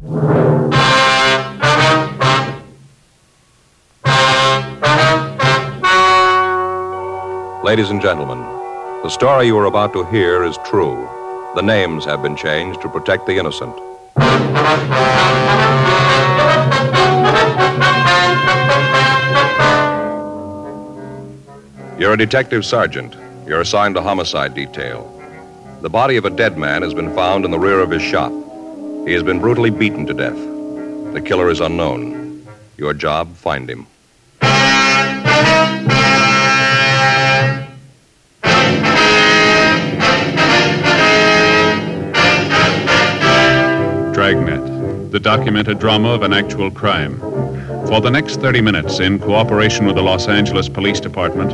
Ladies and gentlemen, the story you are about to hear is true. The names have been changed to protect the innocent. You're a detective sergeant. You're assigned to homicide detail. The body of a dead man has been found in the rear of his shop. He has been brutally beaten to death. The killer is unknown. Your job, find him. Dragnet, the documented drama of an actual crime. For the next 30 minutes, in cooperation with the Los Angeles Police Department,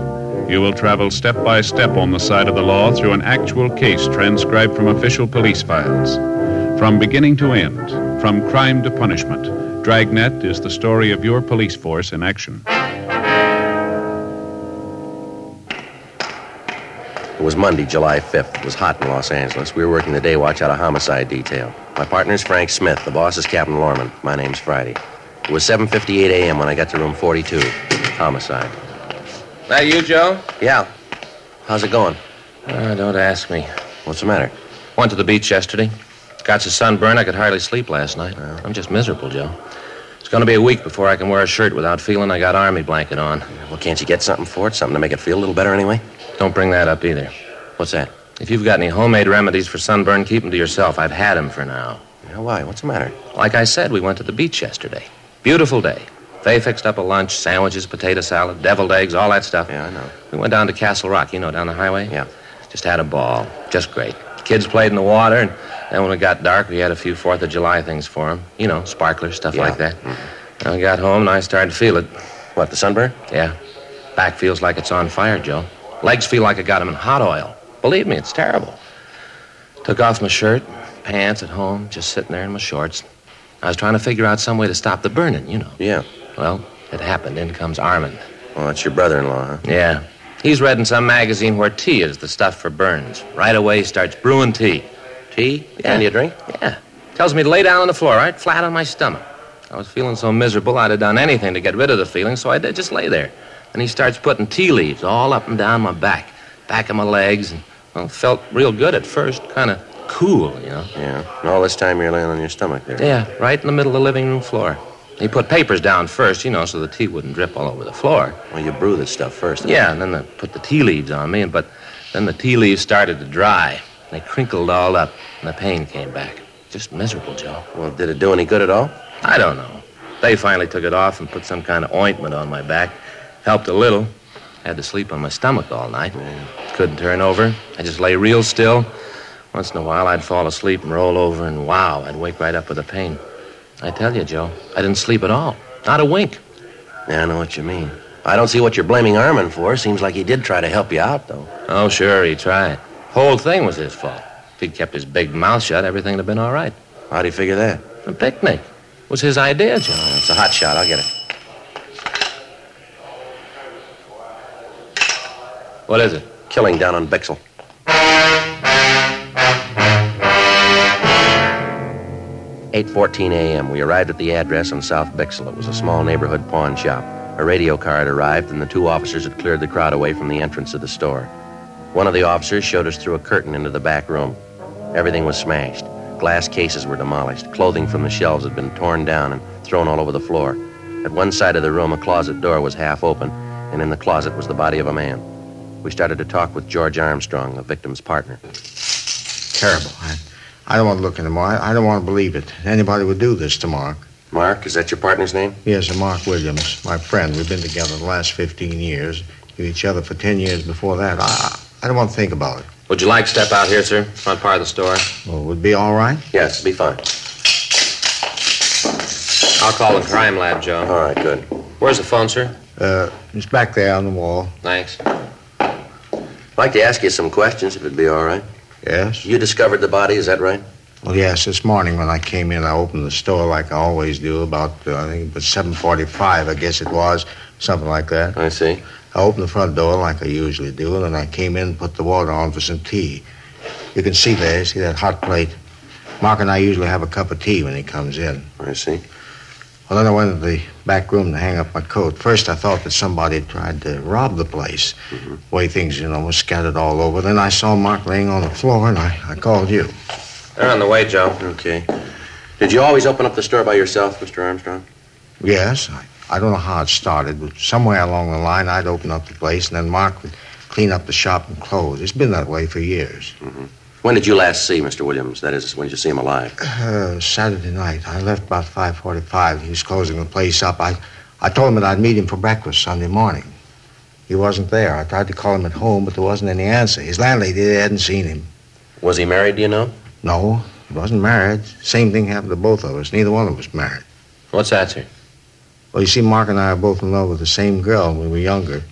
you will travel step by step on the side of the law through an actual case transcribed from official police files. From beginning to end, from crime to punishment, Dragnet is the story of your police force in action. It was Monday, July 5th. It was hot in Los Angeles. We were working the day watch out of homicide detail. My partner's Frank Smith. The boss is Captain Lorman. My name's Friday. It was 7.58 a.m. when I got to room 42. Homicide. That you, Joe? Yeah. How's it going? Uh, don't ask me. What's the matter? Went to the beach yesterday. Got a sunburn. I could hardly sleep last night. I'm just miserable, Joe. It's going to be a week before I can wear a shirt without feeling I got army blanket on. Well, can't you get something for it? Something to make it feel a little better anyway? Don't bring that up either. What's that? If you've got any homemade remedies for sunburn, keep them to yourself. I've had them for now. Yeah, why? What's the matter? Like I said, we went to the beach yesterday. Beautiful day. They fixed up a lunch, sandwiches, potato salad, deviled eggs, all that stuff. Yeah, I know. We went down to Castle Rock, you know, down the highway. Yeah. Just had a ball. Just great. Kids played in the water, and then when it got dark, we had a few Fourth of July things for them. You know, sparklers, stuff Yeah. like that. Mm-hmm. I got home, and I started to feel it. What, the sunburn? Yeah. Back feels like it's on fire, Joe. Legs feel like I got them in hot oil. Believe me, it's terrible. Took off my shirt, pants at home, just sitting there in my shorts. I was trying to figure out some way to stop the burning, you know. Yeah. Well, it happened. In comes Armand. Well, that's your brother-in-law, huh? Yeah. He's read in some magazine where tea is the stuff for burns. Right away, he starts brewing tea. Tea? And you drink? Yeah. Tells me to lay down on the floor, right flat on my stomach. I was feeling so miserable, I'd have done anything to get rid of the feeling, so I did just lay there. And he starts putting tea leaves all up and down my back, back of my legs, and, well, felt real good at first. Kind of cool, you know. Yeah. And all this time you're laying on your stomach there. Yeah, right in the middle of the living room floor. He put papers down first, you know, so the tea wouldn't drip all over the floor. Well, you brew this stuff first. Yeah, and then they put the tea leaves on me, and but then the tea leaves started to dry. They crinkled all up, and the pain came back. Just miserable, Joe. Well, did it do any good at all? I don't know. They finally took it off and put some kind of ointment on my back. Helped a little. Had to sleep on my stomach all night. Mm. Couldn't turn over. I just lay real still. Once in a while, I'd fall asleep and roll over, and wow, I'd wake right up with the pain. I tell you, Joe, I didn't sleep at all. Not a wink. Yeah, I know what you mean. I don't see what you're blaming Armand for. Seems like he did try to help you out, though. Oh, sure, he tried. Whole thing was his fault. If he'd kept his big mouth shut, everything would have been all right. How do you figure that? A picnic. Was his idea, Joe. Oh, it's a hot shot. I'll get it. What is it? Killing down on Bixel. Eight fourteen a.m. We arrived at the address on South Bixel. It was a small neighborhood pawn shop. A radio car had arrived, and the two officers had cleared the crowd away from the entrance of the store. One of the officers showed us through a curtain into the back room. Everything was smashed. Glass cases were demolished. Clothing from the shelves had been torn down and thrown all over the floor. At one side of the room, a closet door was half open, and in the closet was the body of a man. We started to talk with George Armstrong, the victim's partner. Terrible. I, I don't want to look anymore. I, I don't want to believe it. Anybody would do this to Mark. Mark, is that your partner's name? Yes, Mark Williams, my friend. We've been together the last 15 years. Knew each other for 10 years before that. I, I don't want to think about it. Would you like to step out here, sir? Front part of the store? Well, would be all right? Yes, it'd be fine. I'll call the crime lab, Joe. All right, good. Where's the phone, sir? Uh, it's back there on the wall. Thanks. I'd like to ask you some questions, if it'd be all right. Yes? You discovered the body, is that right? Well, yes. This morning when I came in, I opened the store like I always do. About uh, I think it was 7:45, I guess it was, something like that. I see. I opened the front door like I usually do, and then I came in and put the water on for some tea. You can see there, see that hot plate? Mark and I usually have a cup of tea when he comes in. I see. Well, then I went to the back room to hang up my coat. First, I thought that somebody had tried to rob the place. Mm-hmm. Way things, you know, were scattered all over. Then I saw Mark laying on the floor, and I, I called you. They're on the way, Joe. Okay. Did you always open up the store by yourself, Mr. Armstrong? Yes, I, I don't know how it started, but somewhere along the line, I'd open up the place, and then Mark would clean up the shop and close. It's been that way for years. Mm-hmm. When did you last see Mr. Williams? That is, when did you see him alive? Uh, Saturday night. I left about 5.45. He was closing the place up. I, I told him that I'd meet him for breakfast Sunday morning. He wasn't there. I tried to call him at home, but there wasn't any answer. His landlady hadn't seen him. Was he married, do you know? No, he wasn't married. Same thing happened to both of us. Neither one of us married. What's that, sir? Well, you see, Mark and I are both in love with the same girl when we were younger.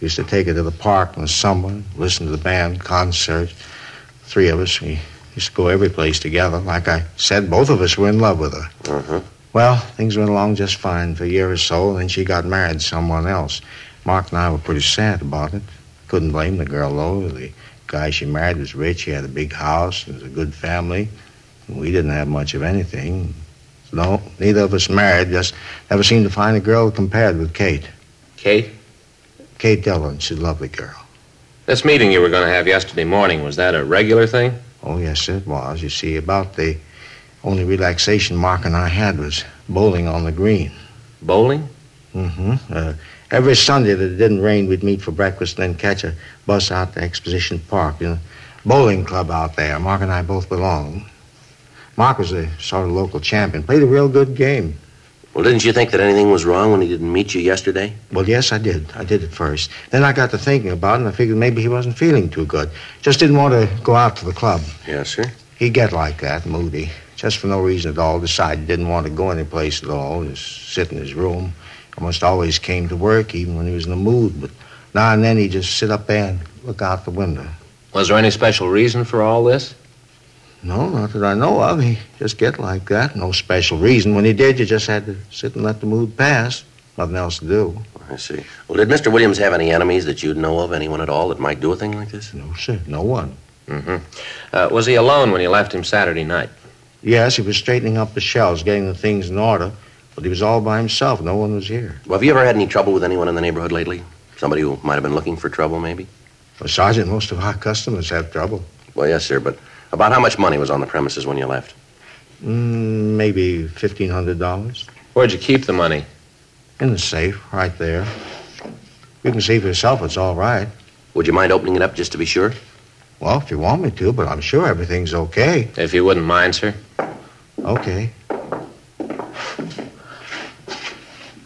Used to take her to the park in the summer, listen to the band, concerts. Three of us, we used to go every place together. Like I said, both of us were in love with her. Uh-huh. Well, things went along just fine for a year or so, and then she got married to someone else. Mark and I were pretty sad about it. Couldn't blame the girl, though. The guy she married was rich. He had a big house. It was a good family. We didn't have much of anything. No, neither of us married. Just never seemed to find a girl compared with Kate. Kate? Kate Dillon. She's a lovely girl. This meeting you were going to have yesterday morning, was that a regular thing? Oh, yes, it was. You see, about the only relaxation Mark and I had was bowling on the green. Bowling? Mm-hmm. Uh, every Sunday that it didn't rain, we'd meet for breakfast and then catch a bus out to Exposition Park. You know, bowling club out there. Mark and I both belonged. Mark was a sort of local champion. Played a real good game. Well, didn't you think that anything was wrong when he didn't meet you yesterday? Well, yes, I did. I did at first. Then I got to thinking about it, and I figured maybe he wasn't feeling too good. Just didn't want to go out to the club. Yes, sir. He'd get like that, moody. Just for no reason at all, decided he didn't want to go anyplace at all, just sit in his room. Almost always came to work, even when he was in the mood, but now and then he'd just sit up there and look out the window. Was there any special reason for all this? No, not that I know of. He just get like that. No special reason. When he did, you just had to sit and let the mood pass. Nothing else to do. I see. Well, did Mr. Williams have any enemies that you'd know of? Anyone at all that might do a thing like this? No, sir. No one. Mm-hmm. Uh, was he alone when you left him Saturday night? Yes, he was straightening up the shelves, getting the things in order. But he was all by himself. No one was here. Well, have you ever had any trouble with anyone in the neighborhood lately? Somebody who might have been looking for trouble, maybe? Well, Sergeant, most of our customers have trouble. Well, yes, sir, but about how much money was on the premises when you left? Mm, maybe $1,500. Where'd you keep the money? In the safe, right there. You can see for yourself it's all right. Would you mind opening it up just to be sure? Well, if you want me to, but I'm sure everything's okay. If you wouldn't mind, sir. Okay.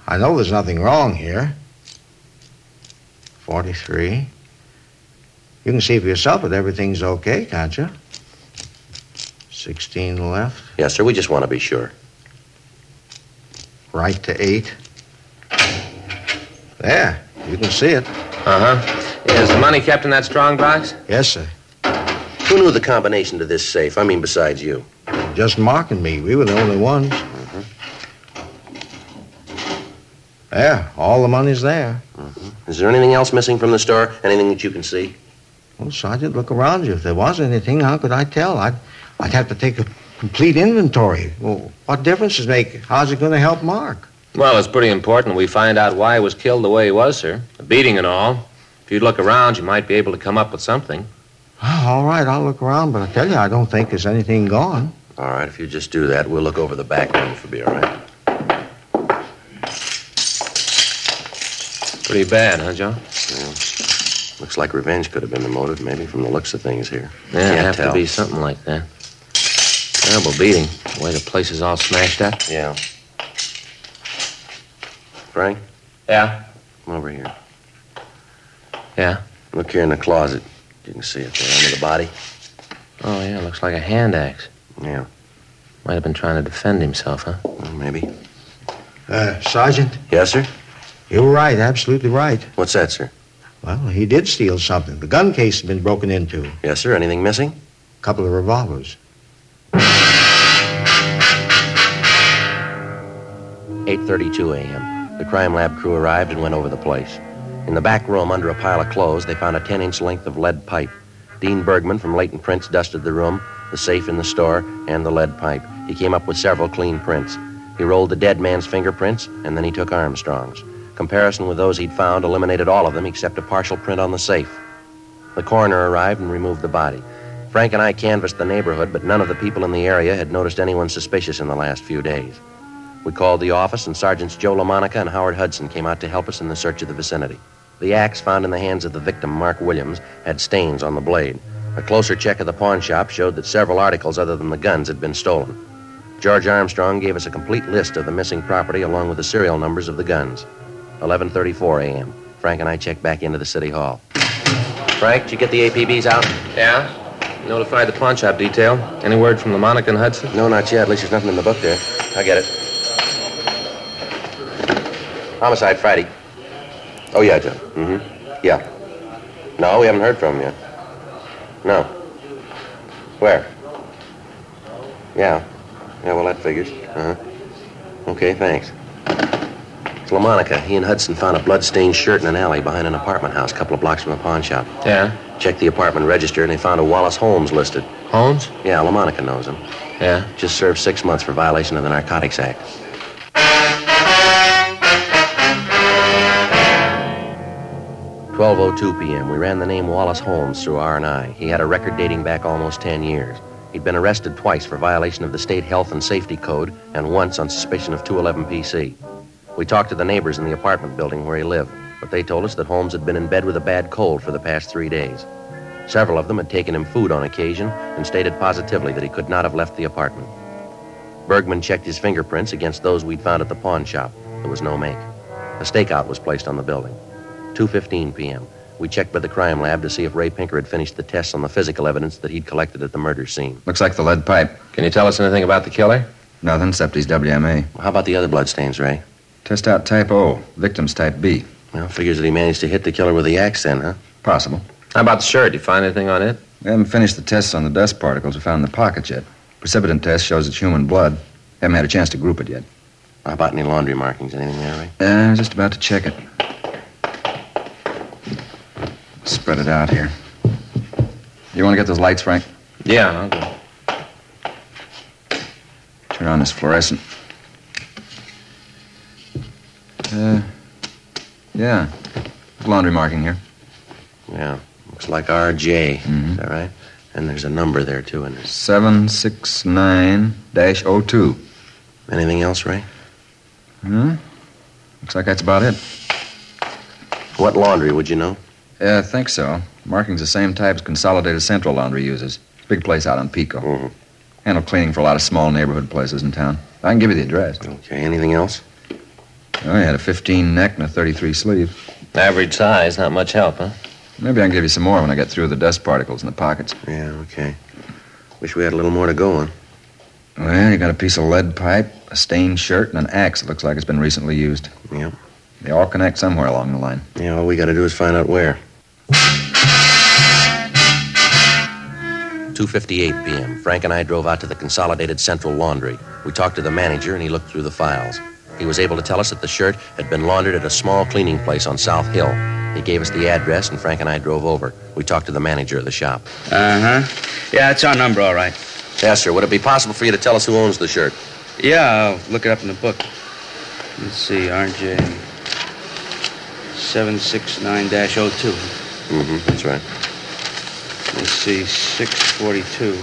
I know there's nothing wrong here. 43. You can see for yourself that everything's okay, can't you? 16 left. Yes, sir. We just want to be sure. Right to 8. There. You can see it. Uh-huh. Is the money kept in that strong box? Yes, sir. Who knew the combination to this safe? I mean, besides you. Just Mark and me. We were the only ones. Mm-hmm. There. All the money's there. Mm-hmm. Is there anything else missing from the store? Anything that you can see? Well, Sergeant, look around you. If there was anything, how could I tell? I'd, I'd have to take a complete inventory. Well, what difference does it make? How's it going to help Mark? Well, it's pretty important we find out why he was killed the way he was, sir. A beating and all. If you'd look around, you might be able to come up with something. All right, I'll look around, but I tell you, I don't think there's anything gone. All right, if you just do that, we'll look over the back room for be all right. Pretty bad, huh, John? Yeah. Looks like revenge could have been the motive, maybe, from the looks of things here. Yeah, it'd have tell. to be something like that. Terrible beating. The way the place is all smashed up. Yeah. Frank? Yeah? Come over here. Yeah? Look here in the closet. You can see it there under the body. Oh, yeah, looks like a hand axe. Yeah. Might have been trying to defend himself, huh? Well, maybe. Uh, Sergeant, Yes, sir? You're right, absolutely right. What's that, sir? Well, he did steal something. The gun case has been broken into. Yes, sir. Anything missing? A couple of revolvers. 8.32 a.m. The crime lab crew arrived and went over the place. In the back room, under a pile of clothes, they found a 10-inch length of lead pipe. Dean Bergman from Latent Prints dusted the room, the safe in the store, and the lead pipe. He came up with several clean prints. He rolled the dead man's fingerprints, and then he took Armstrong's. Comparison with those he'd found eliminated all of them except a partial print on the safe. The coroner arrived and removed the body. Frank and I canvassed the neighborhood, but none of the people in the area had noticed anyone suspicious in the last few days. We called the office, and Sergeants Joe LaMonica and Howard Hudson came out to help us in the search of the vicinity. The axe found in the hands of the victim, Mark Williams, had stains on the blade. A closer check of the pawn shop showed that several articles other than the guns had been stolen. George Armstrong gave us a complete list of the missing property along with the serial numbers of the guns. 11:34 a.m. Frank and I checked back into the city hall. Frank, did you get the APBs out? Yeah? Notified the pawn shop detail. Any word from LaMonica and Hudson? No, not yet. At least there's nothing in the book there. I get it. Homicide Friday. Oh, yeah, John. Mm-hmm. Yeah. No, we haven't heard from him yet. No. Where? Yeah. Yeah, well, that figures. Uh-huh. Okay, thanks. It's LaMonica. He and Hudson found a blood-stained shirt in an alley behind an apartment house a couple of blocks from a pawn shop. Yeah? Checked the apartment register, and they found a Wallace Holmes listed. Holmes? Yeah, LaMonica knows him. Yeah? Just served six months for violation of the Narcotics Act. Twelve oh two p.m. We ran the name Wallace Holmes through R&I. He had a record dating back almost ten years. He'd been arrested twice for violation of the state health and safety code, and once on suspicion of 211 PC. We talked to the neighbors in the apartment building where he lived, but they told us that Holmes had been in bed with a bad cold for the past three days. Several of them had taken him food on occasion and stated positively that he could not have left the apartment. Bergman checked his fingerprints against those we'd found at the pawn shop. There was no make. A stakeout was placed on the building. 2:15 p.m. We checked by the crime lab to see if Ray Pinker had finished the tests on the physical evidence that he'd collected at the murder scene. Looks like the lead pipe. Can you tell us anything about the killer? Nothing except he's WMA. How about the other bloodstains, Ray? Test out type O, victim's type B. Well, figures that he managed to hit the killer with the axe then, huh? Possible. How about the shirt? Did You find anything on it? We haven't finished the tests on the dust particles we found in the pocket yet. Precipitin test shows it's human blood. Haven't had a chance to group it yet. How about any laundry markings? Anything there, Ray? Uh, I was just about to check it. Spread it out here. You want to get those lights, Frank? Yeah, I'll go. Turn on this fluorescent. Uh, yeah. There's laundry marking here. Yeah. Looks like RJ. Mm-hmm. Is that right? And there's a number there, too, and there's 769 02. anything else, Ray? Hmm? Looks like that's about it. What laundry, would you know? Yeah, I think so. Marking's the same type as Consolidated Central Laundry uses. Big place out on Pico. Mm-hmm. Handle cleaning for a lot of small neighborhood places in town. I can give you the address. Okay, anything else? Oh, he had a 15 neck and a 33 sleeve. Average size, not much help, huh? Maybe I can give you some more when I get through the dust particles in the pockets. Yeah, okay. Wish we had a little more to go on. Well, you got a piece of lead pipe, a stained shirt, and an axe that looks like it's been recently used. Yep. They all connect somewhere along the line. Yeah, all we got to do is find out where. 2:58 p.m. Frank and I drove out to the Consolidated Central Laundry. We talked to the manager and he looked through the files. He was able to tell us that the shirt had been laundered at a small cleaning place on South Hill. He gave us the address and Frank and I drove over. We talked to the manager of the shop. Uh huh. Yeah, it's our number, all right. Yes, sir. Would it be possible for you to tell us who owns the shirt? Yeah, I'll look it up in the book. Let's see, RJ 769-02. Mm-hmm, that's right. Let's see, 642.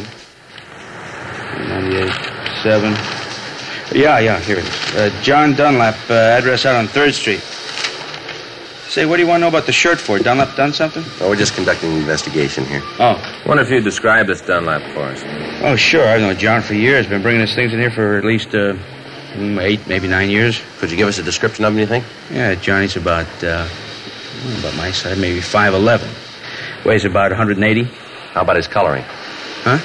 98, 7. Yeah, yeah, here it is. Uh, John Dunlap, uh, address out on 3rd Street. Say, what do you want to know about the shirt for? Dunlap done something? Oh, we're just conducting an investigation here. Oh. Wonder if you'd describe this Dunlap for us. Oh, sure. I've known John for years. Been bringing his things in here for at least uh, mm, eight, maybe nine years. Could you give us a description of him, you think? Yeah, Johnny's about, uh, about my size, maybe 5'11. Weighs about 180. How about his coloring? Huh?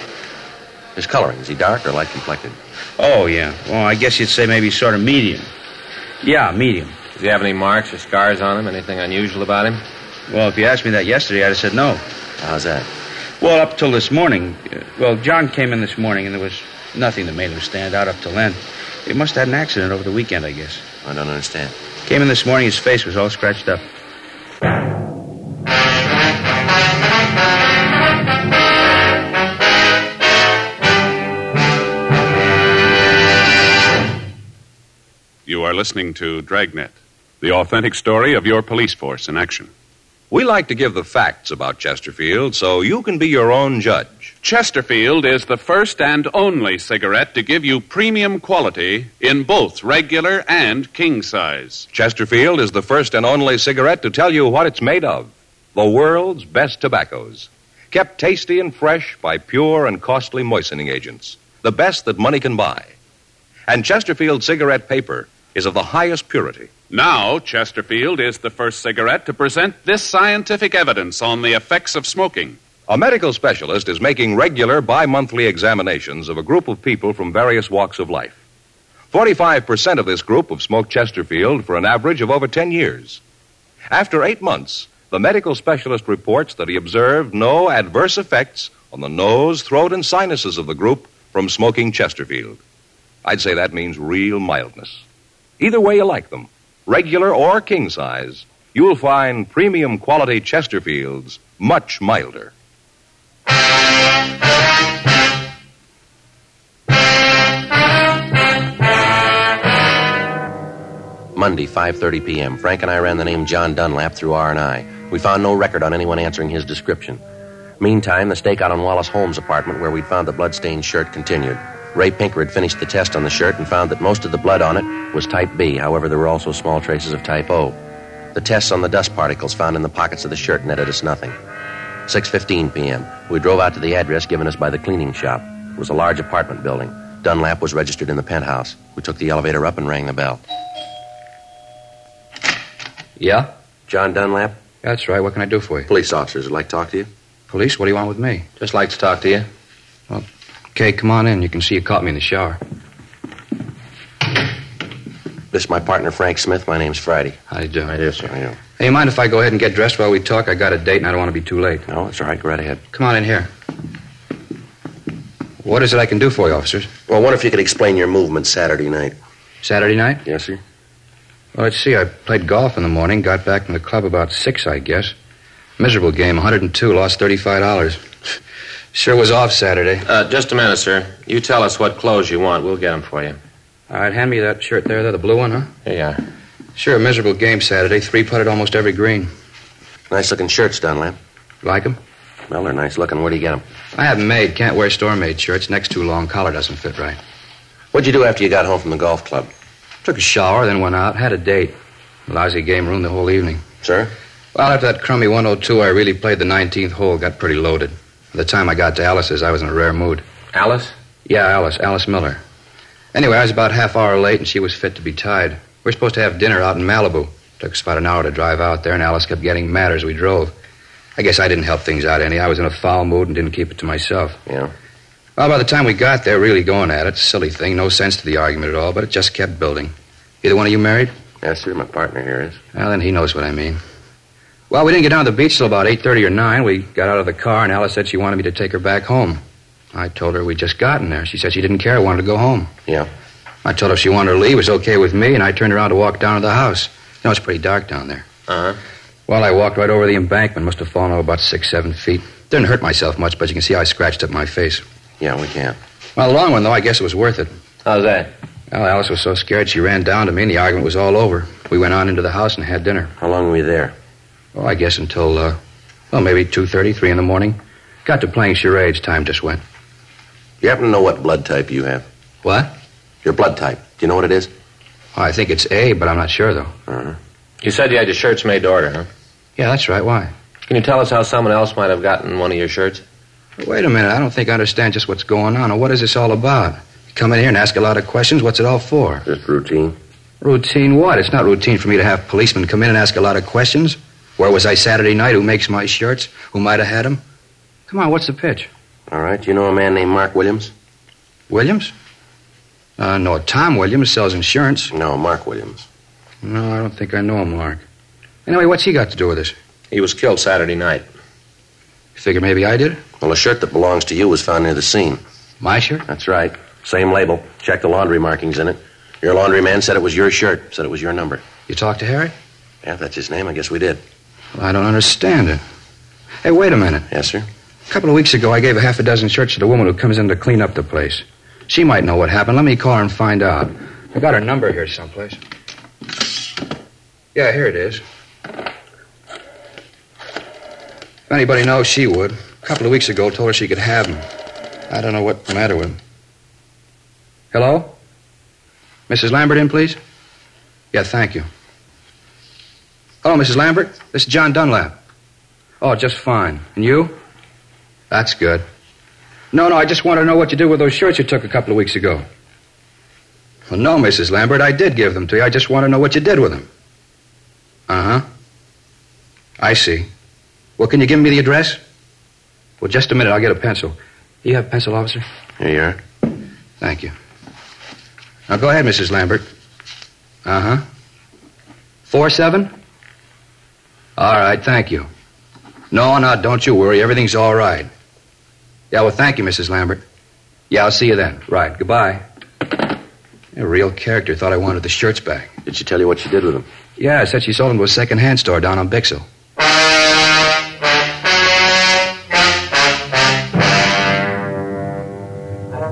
His coloring. Is he dark or light complected? Oh, yeah. Well, I guess you'd say maybe sort of medium. Yeah, medium. Does he have any marks or scars on him? Anything unusual about him? Well, if you asked me that yesterday, I'd have said no. How's that? Well, up till this morning. uh, Well, John came in this morning, and there was nothing that made him stand out up till then. He must have had an accident over the weekend, I guess. I don't understand. Came in this morning, his face was all scratched up. You are listening to Dragnet, the authentic story of your police force in action. We like to give the facts about Chesterfield so you can be your own judge. Chesterfield is the first and only cigarette to give you premium quality in both regular and king size. Chesterfield is the first and only cigarette to tell you what it's made of the world's best tobaccos, kept tasty and fresh by pure and costly moistening agents, the best that money can buy. And Chesterfield cigarette paper is of the highest purity. Now, Chesterfield is the first cigarette to present this scientific evidence on the effects of smoking. A medical specialist is making regular bi monthly examinations of a group of people from various walks of life. 45% of this group have smoked Chesterfield for an average of over 10 years. After eight months, the medical specialist reports that he observed no adverse effects on the nose, throat, and sinuses of the group from smoking Chesterfield. I'd say that means real mildness. Either way you like them, regular or king size, you'll find premium quality Chesterfields much milder. Monday, 5:30 p.m. Frank and I ran the name John Dunlap through R&I. We found no record on anyone answering his description. Meantime, the stakeout on Wallace Holmes' apartment where we'd found the bloodstained shirt continued. Ray Pinker had finished the test on the shirt and found that most of the blood on it was type B. However, there were also small traces of type O. The tests on the dust particles found in the pockets of the shirt netted us nothing. 6:15 p.m. We drove out to the address given us by the cleaning shop. It was a large apartment building. Dunlap was registered in the penthouse. We took the elevator up and rang the bell. Yeah? John Dunlap? That's right. What can I do for you? Police officers would like to talk to you. Police? What do you want with me? Just like to talk to you. Okay, come on in. You can see you caught me in the shower. This is my partner, Frank Smith. My name's Friday. How do you do? I do, sir. I do. Hey, you mind if I go ahead and get dressed while we talk? I got a date and I don't want to be too late. No, it's all right. Go right ahead. Come on in here. What is it I can do for you, officers? Well, I wonder if you could explain your movement Saturday night. Saturday night? Yes, sir. Well, let's see. I played golf in the morning, got back from the club about 6, I guess. Miserable game, 102, lost $35. Sure was off Saturday. Uh, just a minute, sir. You tell us what clothes you want. We'll get them for you. All right, hand me that shirt there, there, the blue one, huh? Here you are. Sure, a miserable game Saturday. Three putted almost every green. Nice looking shirts, Dunlap. Like 'em? Well, they're nice looking. Where do you get them? I have 'em made. Can't wear store made shirts. Neck's too long. Collar doesn't fit right. What'd you do after you got home from the golf club? Took a shower, then went out. Had a date. Lousy game ruined the whole evening. Sir? Well, after that crummy 102, I really played the 19th hole. Got pretty loaded. By the time I got to Alice's, I was in a rare mood. Alice? Yeah, Alice. Alice Miller. Anyway, I was about half hour late, and she was fit to be tied. We were supposed to have dinner out in Malibu. Took us about an hour to drive out there, and Alice kept getting madder as we drove. I guess I didn't help things out any. I was in a foul mood and didn't keep it to myself. Yeah. Well, by the time we got there, really going at it, silly thing, no sense to the argument at all, but it just kept building. Either one of you married? Yes, sir. My partner here is. Well, then he knows what I mean. Well, we didn't get down to the beach till about 8.30 or 9. We got out of the car, and Alice said she wanted me to take her back home. I told her we'd just gotten there. She said she didn't care, wanted to go home. Yeah. I told her if she wanted to leave, it was okay with me, and I turned around to walk down to the house. You know, it's pretty dark down there. Uh huh. Well, I walked right over the embankment. Must have fallen over about six, seven feet. Didn't hurt myself much, but you can see I scratched up my face. Yeah, we can. Well, the long one, though, I guess it was worth it. How's that? Well, Alice was so scared she ran down to me, and the argument was all over. We went on into the house and had dinner. How long were you there? Oh, I guess until, uh, well, maybe 2.30, 3 in the morning. Got to playing charades. Time just went. You happen to know what blood type you have? What? Your blood type. Do you know what it is? Oh, I think it's A, but I'm not sure, though. Uh-huh. You said you had your shirts made to order, huh? Yeah, that's right. Why? Can you tell us how someone else might have gotten one of your shirts? Wait a minute. I don't think I understand just what's going on. Or what is this all about? You come in here and ask a lot of questions. What's it all for? Just routine. Routine what? It's not routine for me to have policemen come in and ask a lot of questions. Where was I Saturday night? Who makes my shirts? Who might have had them? Come on, what's the pitch? All right. Do you know a man named Mark Williams? Williams? Uh, no, Tom Williams sells insurance. No, Mark Williams. No, I don't think I know him, Mark. Anyway, what's he got to do with this? He was killed Saturday night. You figure maybe I did it? Well, a shirt that belongs to you was found near the scene. My shirt? That's right. Same label. Check the laundry markings in it. Your laundryman said it was your shirt, said it was your number. You talked to Harry? Yeah, that's his name. I guess we did. Well, I don't understand it. Hey, wait a minute. Yes, sir. A couple of weeks ago, I gave a half a dozen shirts to the woman who comes in to clean up the place. She might know what happened. Let me call her and find out. I got her number here someplace. Yeah, here it is. If anybody knows, she would. A couple of weeks ago, told her she could have them. I don't know what's the matter with him. Hello? Mrs. Lambert in, please? Yeah, thank you. Hello, Mrs. Lambert. This is John Dunlap. Oh, just fine. And you? That's good. No, no, I just want to know what you did with those shirts you took a couple of weeks ago. Well, no, Mrs. Lambert, I did give them to you. I just want to know what you did with them. Uh huh. I see. Well, can you give me the address? Well, just a minute. I'll get a pencil. You have a pencil, officer? Here you are. Thank you. Now go ahead, Mrs. Lambert. Uh huh. Four seven? All right, thank you. No, no, don't you worry. Everything's all right. Yeah, well, thank you, Mrs. Lambert. Yeah, I'll see you then. Right, goodbye. A real character thought I wanted the shirts back. Did she tell you what she did with them? Yeah, I said she sold them to a second-hand store down on Bixel.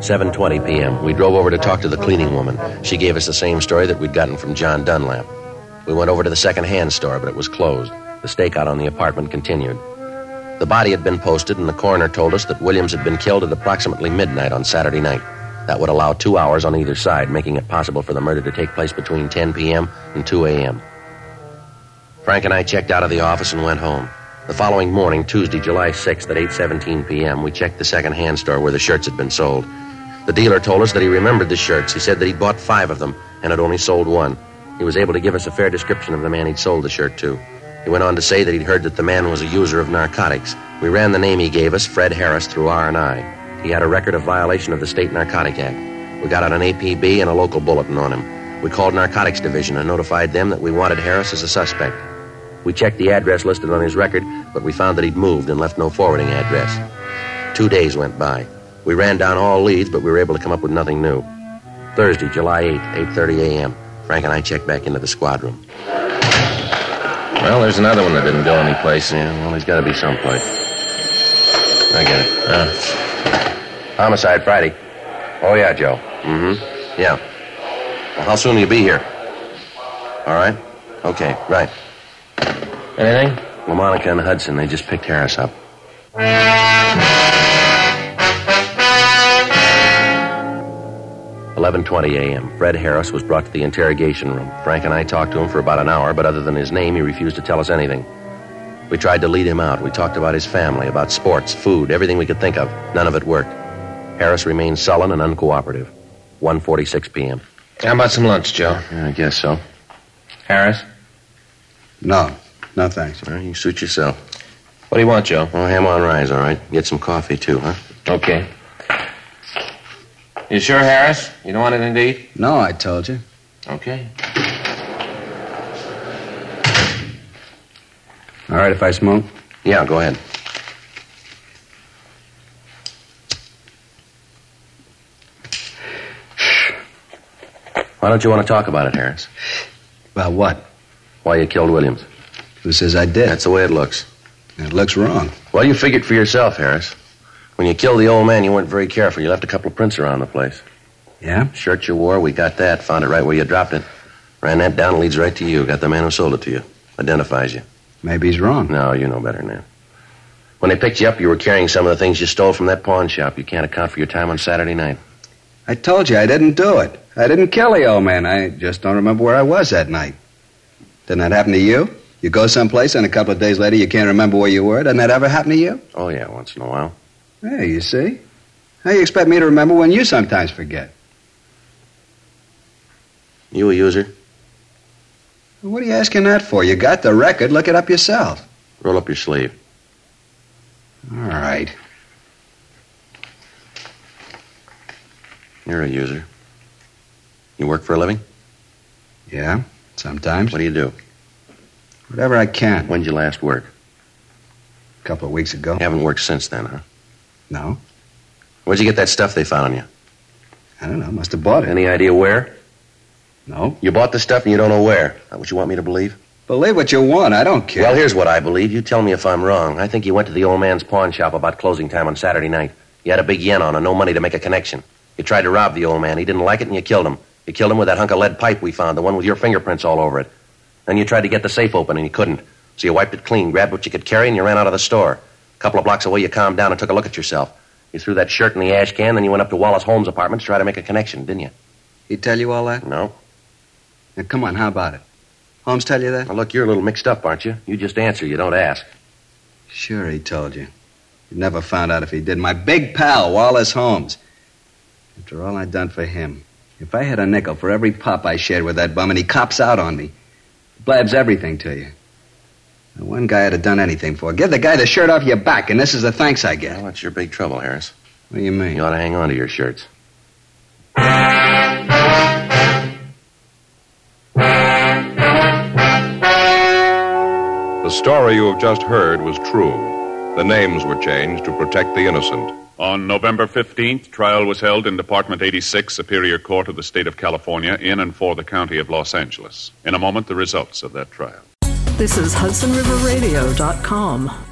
Seven twenty p.m. We drove over to talk to the cleaning woman. She gave us the same story that we'd gotten from John Dunlap. We went over to the second-hand store, but it was closed. The stakeout on the apartment continued. The body had been posted, and the coroner told us that Williams had been killed at approximately midnight on Saturday night. That would allow two hours on either side, making it possible for the murder to take place between 10 p.m. and 2 a.m. Frank and I checked out of the office and went home. The following morning, Tuesday, July 6th at 8:17 p.m., we checked the second-hand store where the shirts had been sold. The dealer told us that he remembered the shirts. He said that he'd bought five of them and had only sold one. He was able to give us a fair description of the man he'd sold the shirt to. He went on to say that he'd heard that the man was a user of narcotics. We ran the name he gave us, Fred Harris, through R&I. He had a record of violation of the State Narcotic Act. We got out an APB and a local bulletin on him. We called Narcotics Division and notified them that we wanted Harris as a suspect. We checked the address listed on his record, but we found that he'd moved and left no forwarding address. Two days went by. We ran down all leads, but we were able to come up with nothing new. Thursday, July 8th, 8.30 a.m. Frank and I checked back into the squad room. Well, there's another one that didn't go anyplace. Yeah, well, he's got to be someplace. I get it. Uh, homicide Friday. Oh, yeah, Joe. Mm-hmm. Yeah. Well, how soon will you be here? All right. Okay, right. Anything? Well, Monica and Hudson, they just picked Harris up. 11:20 a.m. Fred Harris was brought to the interrogation room. Frank and I talked to him for about an hour, but other than his name, he refused to tell us anything. We tried to lead him out. We talked about his family, about sports, food, everything we could think of. None of it worked. Harris remained sullen and uncooperative. 1:46 p.m. How about some lunch, Joe? Yeah, I guess so. Harris? No. No, thanks. Well, you suit yourself. What do you want, Joe? Well, ham on rye, all right. Get some coffee, too, huh? Okay. You sure, Harris? You don't want anything to eat? No, I told you. Okay. All right, if I smoke? Yeah, go ahead. Why don't you want to talk about it, Harris? About what? Why you killed Williams. Who says I did? That's the way it looks. It looks wrong. Well, you figured for yourself, Harris. When you killed the old man, you weren't very careful. You left a couple of prints around the place. Yeah? Shirt you wore, we got that. Found it right where you dropped it. Ran that down, leads right to you. Got the man who sold it to you. Identifies you. Maybe he's wrong. No, you know better now. When they picked you up, you were carrying some of the things you stole from that pawn shop. You can't account for your time on Saturday night. I told you I didn't do it. I didn't kill the old man. I just don't remember where I was that night. Didn't that happen to you? You go someplace and a couple of days later you can't remember where you were. Doesn't that ever happen to you? Oh, yeah, once in a while. Hey, you see? How you expect me to remember when you sometimes forget? You a user? What are you asking that for? You got the record. Look it up yourself. Roll up your sleeve. All right. You're a user. You work for a living? Yeah, sometimes. What do you do? Whatever I can. When'd you last work? A couple of weeks ago. You haven't worked since then, huh? No. Where'd you get that stuff they found on you? I don't know. Must have bought it. Any idea where? No. You bought the stuff and you don't know where. That what you want me to believe? Believe what you want. I don't care. Well, here's what I believe. You tell me if I'm wrong. I think you went to the old man's pawn shop about closing time on Saturday night. You had a big yen on and no money to make a connection. You tried to rob the old man. He didn't like it and you killed him. You killed him with that hunk of lead pipe we found, the one with your fingerprints all over it. Then you tried to get the safe open and you couldn't. So you wiped it clean, grabbed what you could carry, and you ran out of the store. A couple of blocks away, you calmed down and took a look at yourself. You threw that shirt in the ash can, then you went up to Wallace Holmes' apartment to try to make a connection, didn't you? He tell you all that? No. Now, come on, how about it? Holmes tell you that? Now, look, you're a little mixed up, aren't you? You just answer, you don't ask. Sure, he told you. You never found out if he did. My big pal, Wallace Holmes. After all I'd done for him. If I had a nickel for every pop I shared with that bum and he cops out on me, blabs everything to you. The one guy I'd have done anything for. Give the guy the shirt off your back, and this is the thanks I get. Well, that's your big trouble, Harris. What do you mean? You ought to hang on to your shirts. The story you have just heard was true. The names were changed to protect the innocent. On November 15th, trial was held in Department 86, Superior Court of the State of California, in and for the County of Los Angeles. In a moment, the results of that trial. This is HudsonRiverRadio.com.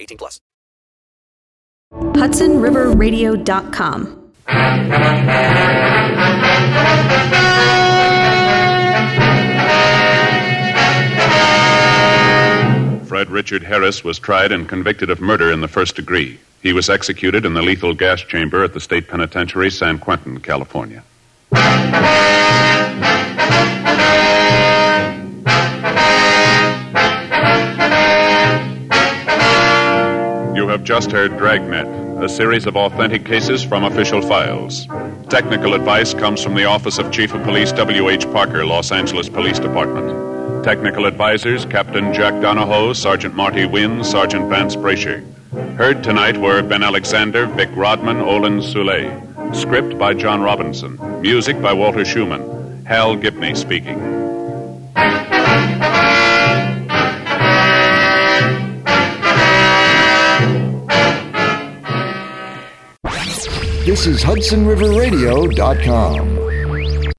18 plus. HudsonRiverRadio.com. Fred Richard Harris was tried and convicted of murder in the first degree. He was executed in the lethal gas chamber at the state penitentiary, San Quentin, California. Have just heard Dragnet, a series of authentic cases from official files. Technical advice comes from the Office of Chief of Police W.H. Parker, Los Angeles Police Department. Technical advisors Captain Jack Donahoe, Sergeant Marty Wynn, Sergeant Vance Brasher. Heard tonight were Ben Alexander, Vic Rodman, Olan Soule. Script by John Robinson. Music by Walter Schumann. Hal Gibney speaking. This is HudsonRiverRadio.com.